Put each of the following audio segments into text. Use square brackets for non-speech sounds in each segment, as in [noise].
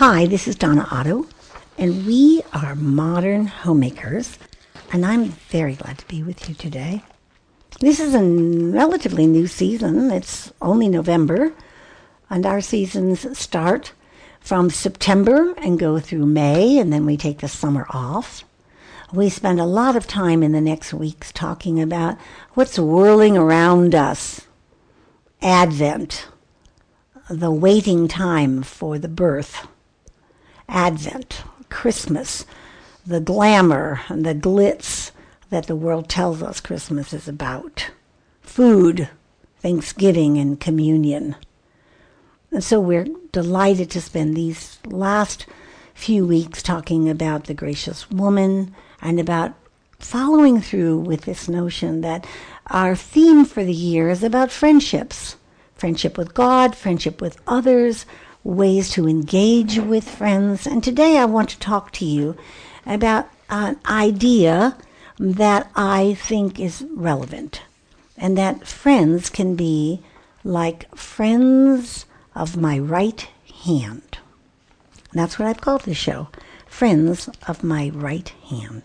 Hi, this is Donna Otto, and we are modern homemakers, and I'm very glad to be with you today. This is a relatively new season. It's only November, and our seasons start from September and go through May, and then we take the summer off. We spend a lot of time in the next weeks talking about what's whirling around us. Advent, the waiting time for the birth. Advent, Christmas, the glamour and the glitz that the world tells us Christmas is about. Food, Thanksgiving, and communion. And so we're delighted to spend these last few weeks talking about the gracious woman and about following through with this notion that our theme for the year is about friendships friendship with God, friendship with others, ways to engage with friends. And today I want to talk to you about an idea that I think is relevant and that friends can be like friends of my right hand. That's what I've called this show Friends of My Right Hand.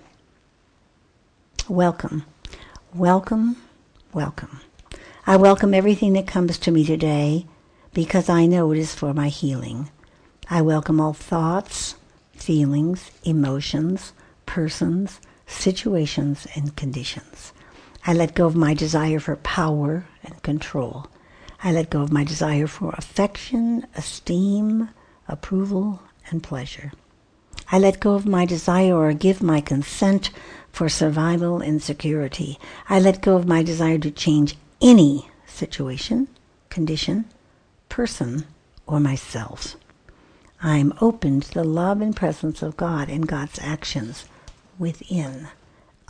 Welcome, welcome, welcome. I welcome everything that comes to me today because I know it is for my healing. I welcome all thoughts, feelings, emotions, persons, situations, and conditions. I let go of my desire for power and control. I let go of my desire for affection, esteem, approval, and pleasure. I let go of my desire or give my consent for survival and security. I let go of my desire to change any situation, condition, person, or myself. I am open to the love and presence of God and God's actions within.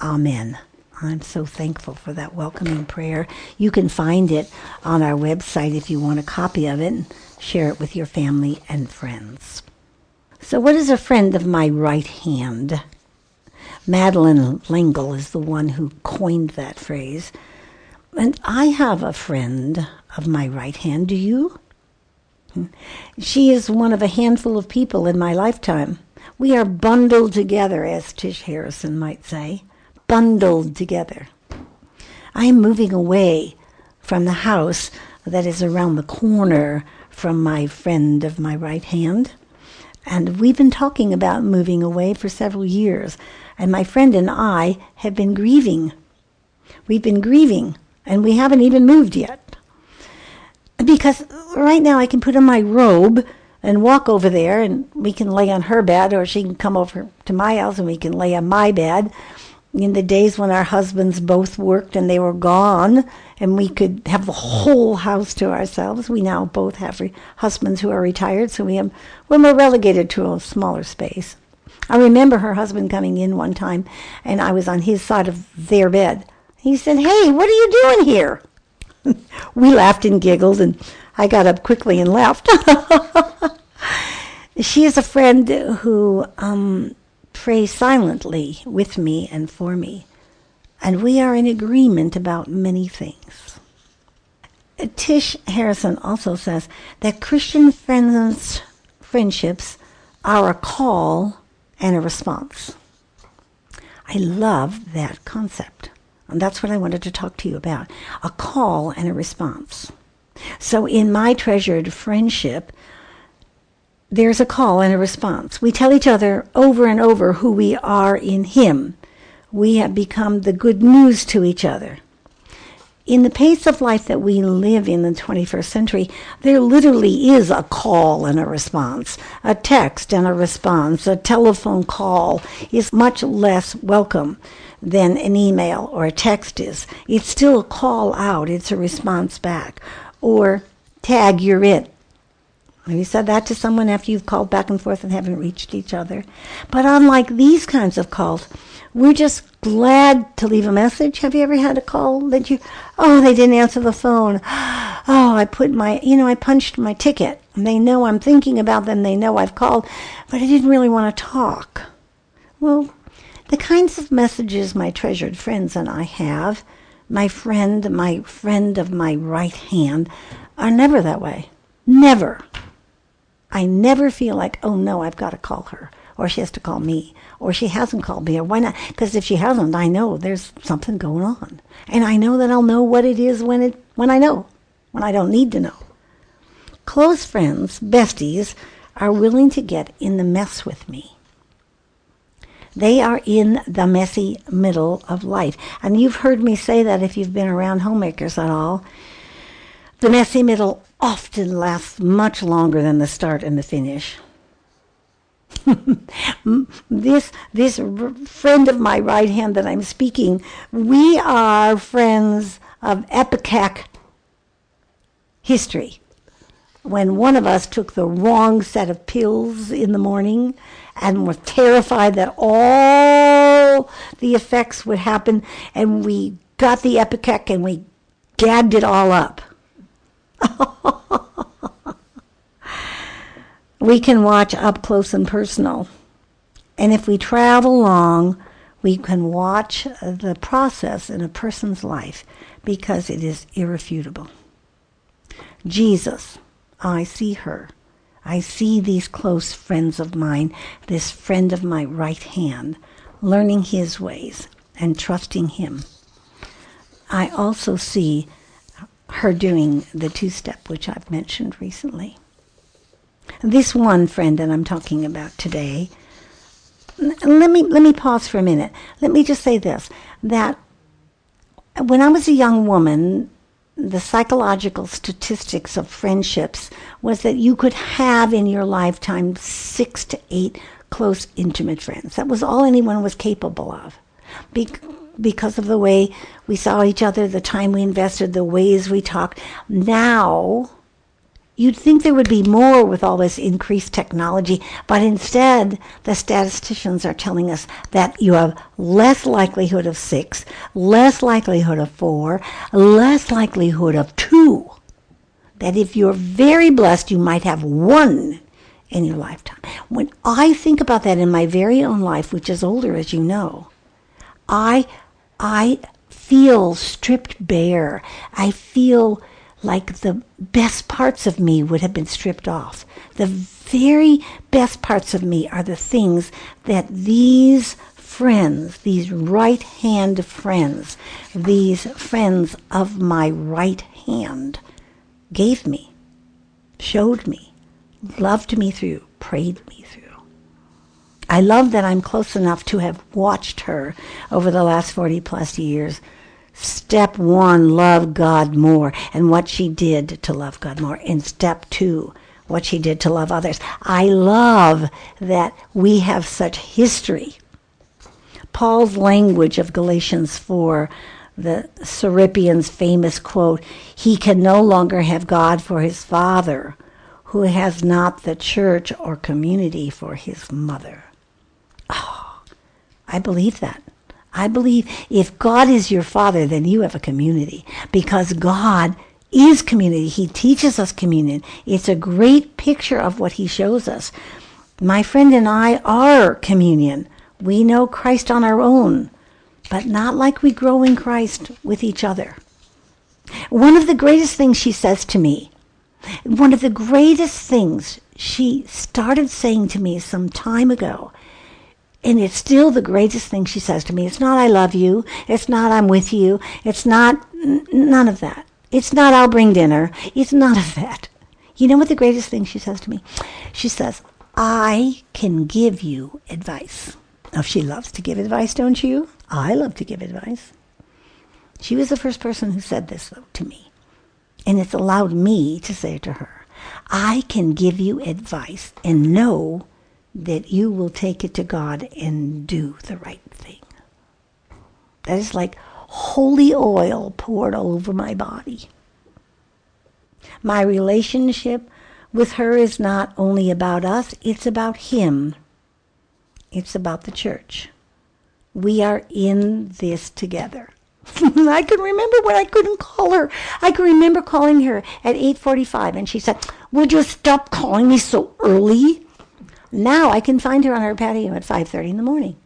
Amen. I'm so thankful for that welcoming prayer. You can find it on our website if you want a copy of it and share it with your family and friends. So, what is a friend of my right hand? Madeleine L'Engle is the one who coined that phrase. And I have a friend of my right hand. Do you? She is one of a handful of people in my lifetime. We are bundled together, as Tish Harrison might say. Bundled together. I am moving away from the house that is around the corner from my friend of my right hand. And we've been talking about moving away for several years. And my friend and I have been grieving. We've been grieving and we haven't even moved yet. Because right now I can put on my robe and walk over there, and we can lay on her bed, or she can come over to my house and we can lay on my bed. In the days when our husbands both worked and they were gone, and we could have the whole house to ourselves, we now both have re- husbands who are retired, so we have, we're relegated to a smaller space. I remember her husband coming in one time, and I was on his side of their bed he said, Hey, what are you doing here? [laughs] we laughed and giggled, and I got up quickly and left. [laughs] she is a friend who um, prays silently with me and for me, and we are in agreement about many things. Tish Harrison also says that Christian friends, friendships are a call and a response. I love that concept. And that's what I wanted to talk to you about a call and a response. So, in my treasured friendship, there's a call and a response. We tell each other over and over who we are in Him. We have become the good news to each other. In the pace of life that we live in the 21st century, there literally is a call and a response. A text and a response, a telephone call is much less welcome than an email or a text is. It's still a call out, it's a response back. Or tag, you're it. Have you said that to someone after you've called back and forth and haven't reached each other? But unlike these kinds of calls, we're just glad to leave a message. Have you ever had a call that you, oh, they didn't answer the phone. Oh, I put my, you know, I punched my ticket. They know I'm thinking about them. They know I've called, but I didn't really want to talk. Well, the kinds of messages my treasured friends and I have, my friend, my friend of my right hand, are never that way. Never. I never feel like, oh no, I've got to call her, or she has to call me, or she hasn't called me, or why not? Because if she hasn't, I know there's something going on, and I know that I'll know what it is when it when I know, when I don't need to know. Close friends, besties, are willing to get in the mess with me. They are in the messy middle of life. And you've heard me say that if you've been around homemakers at all. The messy middle often lasts much longer than the start and the finish. [laughs] this this friend of my right hand that I'm speaking, we are friends of ipecac history. When one of us took the wrong set of pills in the morning and were terrified that all the effects would happen, and we got the ipecac and we gagged it all up. [laughs] we can watch up close and personal. And if we travel long, we can watch the process in a person's life because it is irrefutable. Jesus, I see her. I see these close friends of mine, this friend of my right hand, learning his ways and trusting him. I also see her doing the two step, which I've mentioned recently. This one friend that I'm talking about today, let me, let me pause for a minute. Let me just say this that when I was a young woman, the psychological statistics of friendships was that you could have in your lifetime six to eight close, intimate friends. That was all anyone was capable of. Be- because of the way we saw each other, the time we invested, the ways we talked. Now, You'd think there would be more with all this increased technology, but instead, the statisticians are telling us that you have less likelihood of six, less likelihood of four, less likelihood of two. That if you're very blessed, you might have one in your lifetime. When I think about that in my very own life, which is older, as you know, I, I feel stripped bare. I feel like the best parts of me would have been stripped off. The very best parts of me are the things that these friends, these right hand friends, these friends of my right hand gave me, showed me, loved me through, prayed me through. I love that I'm close enough to have watched her over the last 40 plus years Step one, love God more, and what she did to love God more. And step two, what she did to love others. I love that we have such history. Paul's language of Galatians 4, the Cyprian's famous quote, he can no longer have God for his father who has not the church or community for his mother. Oh, I believe that. I believe if God is your father, then you have a community because God is community. He teaches us communion. It's a great picture of what he shows us. My friend and I are communion. We know Christ on our own, but not like we grow in Christ with each other. One of the greatest things she says to me, one of the greatest things she started saying to me some time ago and it's still the greatest thing she says to me. It's not, I love you. It's not, I'm with you. It's not, n- none of that. It's not, I'll bring dinner. It's none of that. You know what the greatest thing she says to me? She says, I can give you advice. Now, she loves to give advice, don't you? I love to give advice. She was the first person who said this, though, to me. And it's allowed me to say to her, I can give you advice and know that you will take it to God and do the right thing. That is like holy oil poured over my body. My relationship with her is not only about us, it's about Him. It's about the church. We are in this together. [laughs] I can remember when I couldn't call her. I can remember calling her at 8:45 and she said, "Would you stop calling me so early?" Now I can find her on her patio at 5:30 in the morning.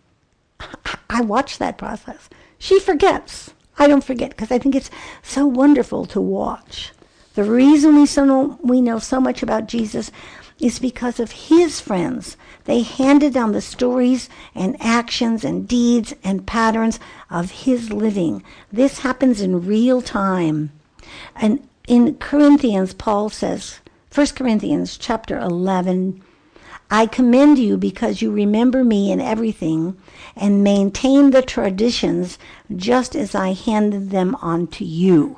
I watch that process. She forgets. I don't forget because I think it's so wonderful to watch. The reason we so know, we know so much about Jesus is because of his friends. They handed down the stories and actions and deeds and patterns of his living. This happens in real time. And in Corinthians, Paul says, 1 Corinthians chapter 11, I commend you because you remember me in everything and maintain the traditions just as I handed them on to you.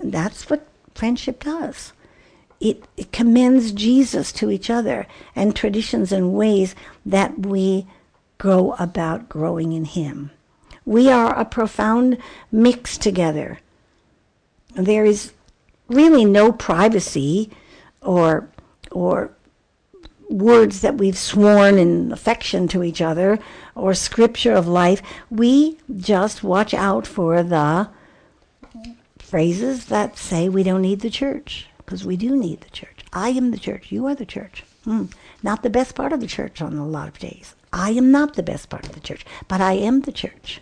That's what friendship does. It, it commends Jesus to each other and traditions and ways that we go about growing in Him. We are a profound mix together. There is really no privacy or or words that we've sworn in affection to each other or scripture of life. We just watch out for the phrases that say we don't need the church because we do need the church. I am the church. You are the church. Hmm. Not the best part of the church on a lot of days. I am not the best part of the church, but I am the church.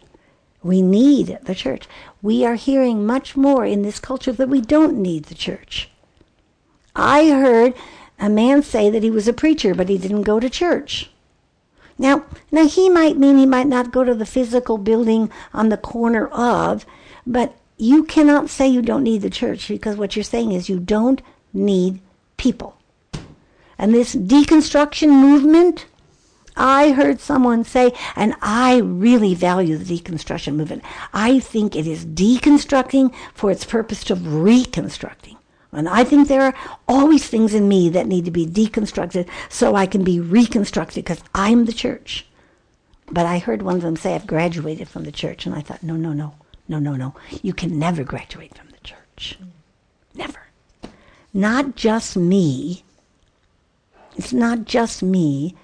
We need the church. We are hearing much more in this culture that we don't need the church. I heard a man say that he was a preacher, but he didn't go to church. Now, now he might mean he might not go to the physical building on the corner of, but you cannot say you don't need the church because what you're saying is you don't need people. And this deconstruction movement, I heard someone say, and I really value the deconstruction movement. I think it is deconstructing for its purpose of reconstructing. And I think there are always things in me that need to be deconstructed so I can be reconstructed because I'm the church. But I heard one of them say, I've graduated from the church. And I thought, no, no, no, no, no, no. You can never graduate from the church. Never. Not just me. It's not just me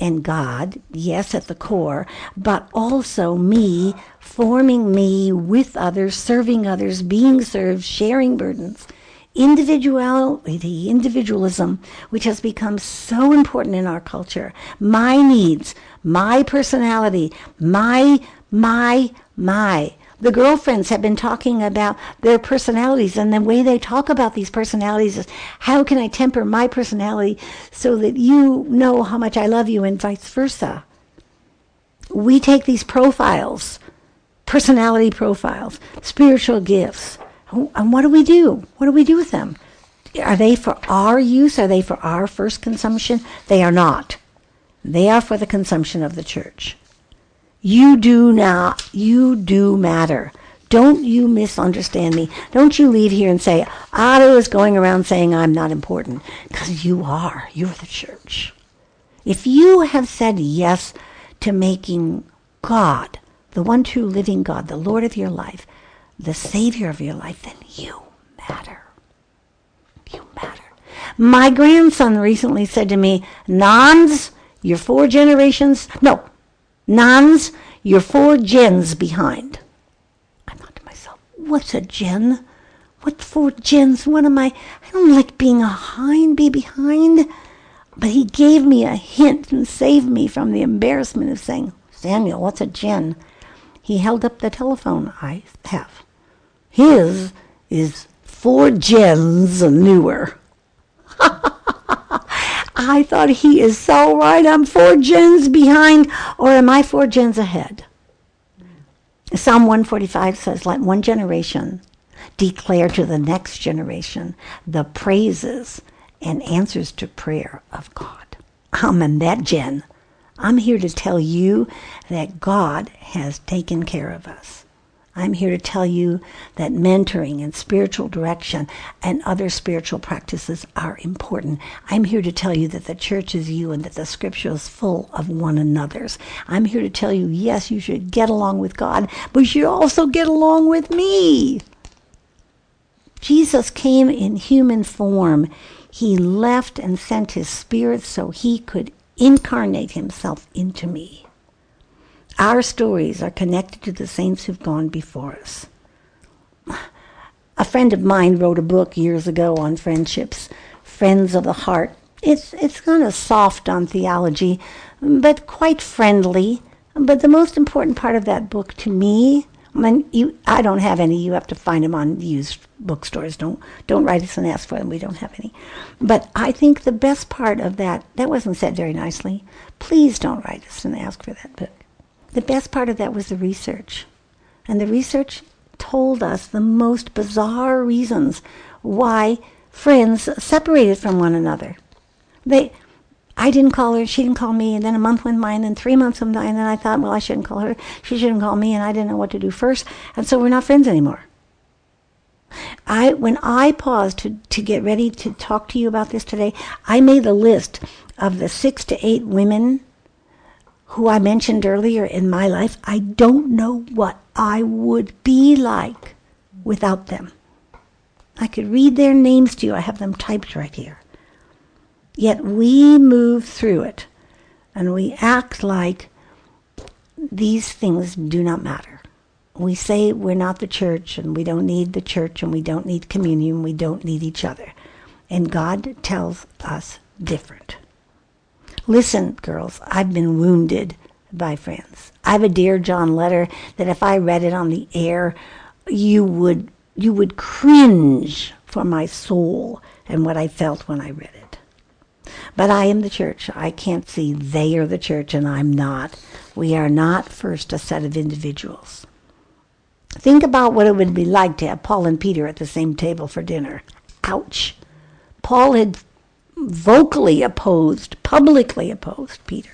and God, yes, at the core, but also me forming me with others, serving others, being served, sharing burdens individuality, individualism, which has become so important in our culture. My needs, my personality, my, my, my. The girlfriends have been talking about their personalities, and the way they talk about these personalities is how can I temper my personality so that you know how much I love you, and vice versa. We take these profiles, personality profiles, spiritual gifts, and what do we do? What do we do with them? Are they for our use? Are they for our first consumption? They are not. They are for the consumption of the church. You do not, you do matter. Don't you misunderstand me. Don't you leave here and say, Otto is going around saying I'm not important. Because you are. You're the church. If you have said yes to making God, the one true living God, the Lord of your life, the Savior of your life, then you matter. You matter. My grandson recently said to me, Nons, you're four generations. No, Nons, you're four gens behind. I thought to myself, what's a gen? What four gens? What am I? I don't like being a hind, be behind. But he gave me a hint and saved me from the embarrassment of saying, Samuel, what's a gen? He held up the telephone I have. His is four gens newer. [laughs] I thought he is so right. I'm four gens behind, or am I four gens ahead? Psalm 145 says, Let one generation declare to the next generation the praises and answers to prayer of God. I'm in that gen. I'm here to tell you that God has taken care of us. I'm here to tell you that mentoring and spiritual direction and other spiritual practices are important. I'm here to tell you that the church is you and that the scripture is full of one another's. I'm here to tell you, yes, you should get along with God, but you should also get along with me. Jesus came in human form. He left and sent his spirit so he could incarnate himself into me. Our stories are connected to the saints who've gone before us. A friend of mine wrote a book years ago on friendships, Friends of the Heart. It's, it's kind of soft on theology, but quite friendly. But the most important part of that book to me I mean, you, I don't have any. You have to find them on used bookstores. Don't don't write us and ask for them. We don't have any. But I think the best part of that that wasn't said very nicely. Please don't write us and ask for that book. The best part of that was the research, and the research told us the most bizarre reasons why friends separated from one another. They I didn't call her, she didn't call me, and then a month went by, and then three months went by, and then I thought, well, I shouldn't call her, she shouldn't call me, and I didn't know what to do first, and so we're not friends anymore. I, when I paused to, to get ready to talk to you about this today, I made a list of the six to eight women who I mentioned earlier in my life. I don't know what I would be like without them. I could read their names to you. I have them typed right here. Yet we move through it and we act like these things do not matter. We say we're not the church and we don't need the church and we don't need communion, we don't need each other. And God tells us different. Listen, girls, I've been wounded by friends. I have a Dear John letter that if I read it on the air, you would you would cringe for my soul and what I felt when I read it. But I am the church. I can't see they are the church and I'm not. We are not first a set of individuals. Think about what it would be like to have Paul and Peter at the same table for dinner. Ouch. Paul had vocally opposed, publicly opposed Peter.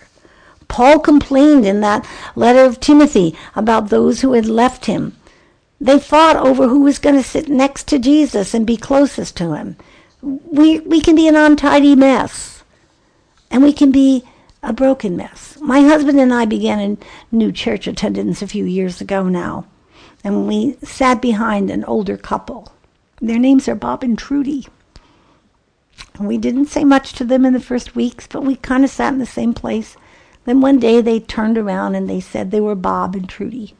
Paul complained in that letter of Timothy about those who had left him. They fought over who was going to sit next to Jesus and be closest to him. We, we can be an untidy mess and we can be a broken mess. My husband and I began a new church attendance a few years ago now, and we sat behind an older couple. Their names are Bob and Trudy. And we didn't say much to them in the first weeks, but we kind of sat in the same place. Then one day they turned around and they said they were Bob and Trudy.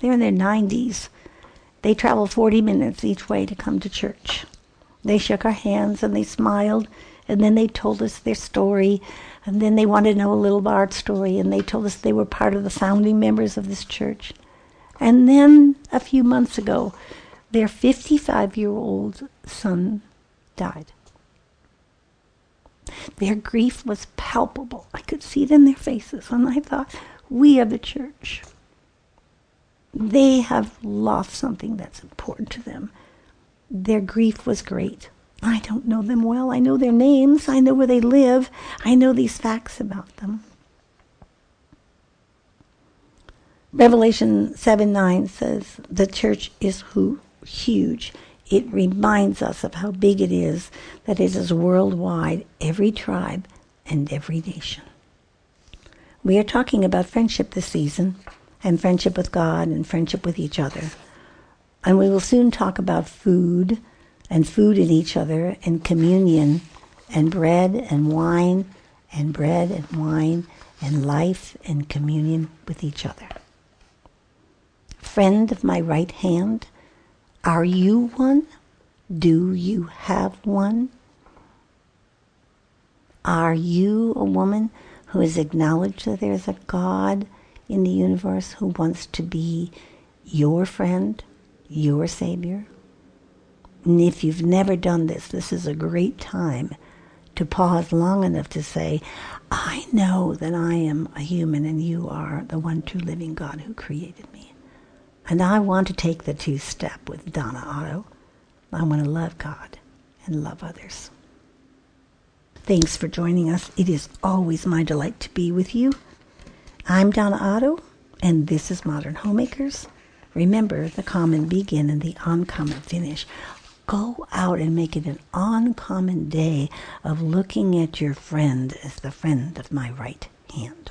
They're in their 90s. They travel 40 minutes each way to come to church. They shook our hands and they smiled and then they told us their story, and then they wanted to know a little of our story, and they told us they were part of the founding members of this church. And then a few months ago, their 55 year old son died. Their grief was palpable. I could see it in their faces, and I thought, we are the church. They have lost something that's important to them. Their grief was great. I don't know them well. I know their names. I know where they live. I know these facts about them. Revelation 7 9 says, The church is who, huge. It reminds us of how big it is, that it is worldwide, every tribe and every nation. We are talking about friendship this season, and friendship with God and friendship with each other. And we will soon talk about food and food in each other and communion and bread and wine and bread and wine and life and communion with each other. Friend of my right hand, are you one? Do you have one? Are you a woman who has acknowledged that there is a God in the universe who wants to be your friend, your Savior? And if you've never done this, this is a great time to pause long enough to say, I know that I am a human and you are the one true living God who created me. And I want to take the two step with Donna Otto. I want to love God and love others. Thanks for joining us. It is always my delight to be with you. I'm Donna Otto, and this is Modern Homemakers. Remember, the common begin and the uncommon finish. Go out and make it an uncommon day of looking at your friend as the friend of my right hand.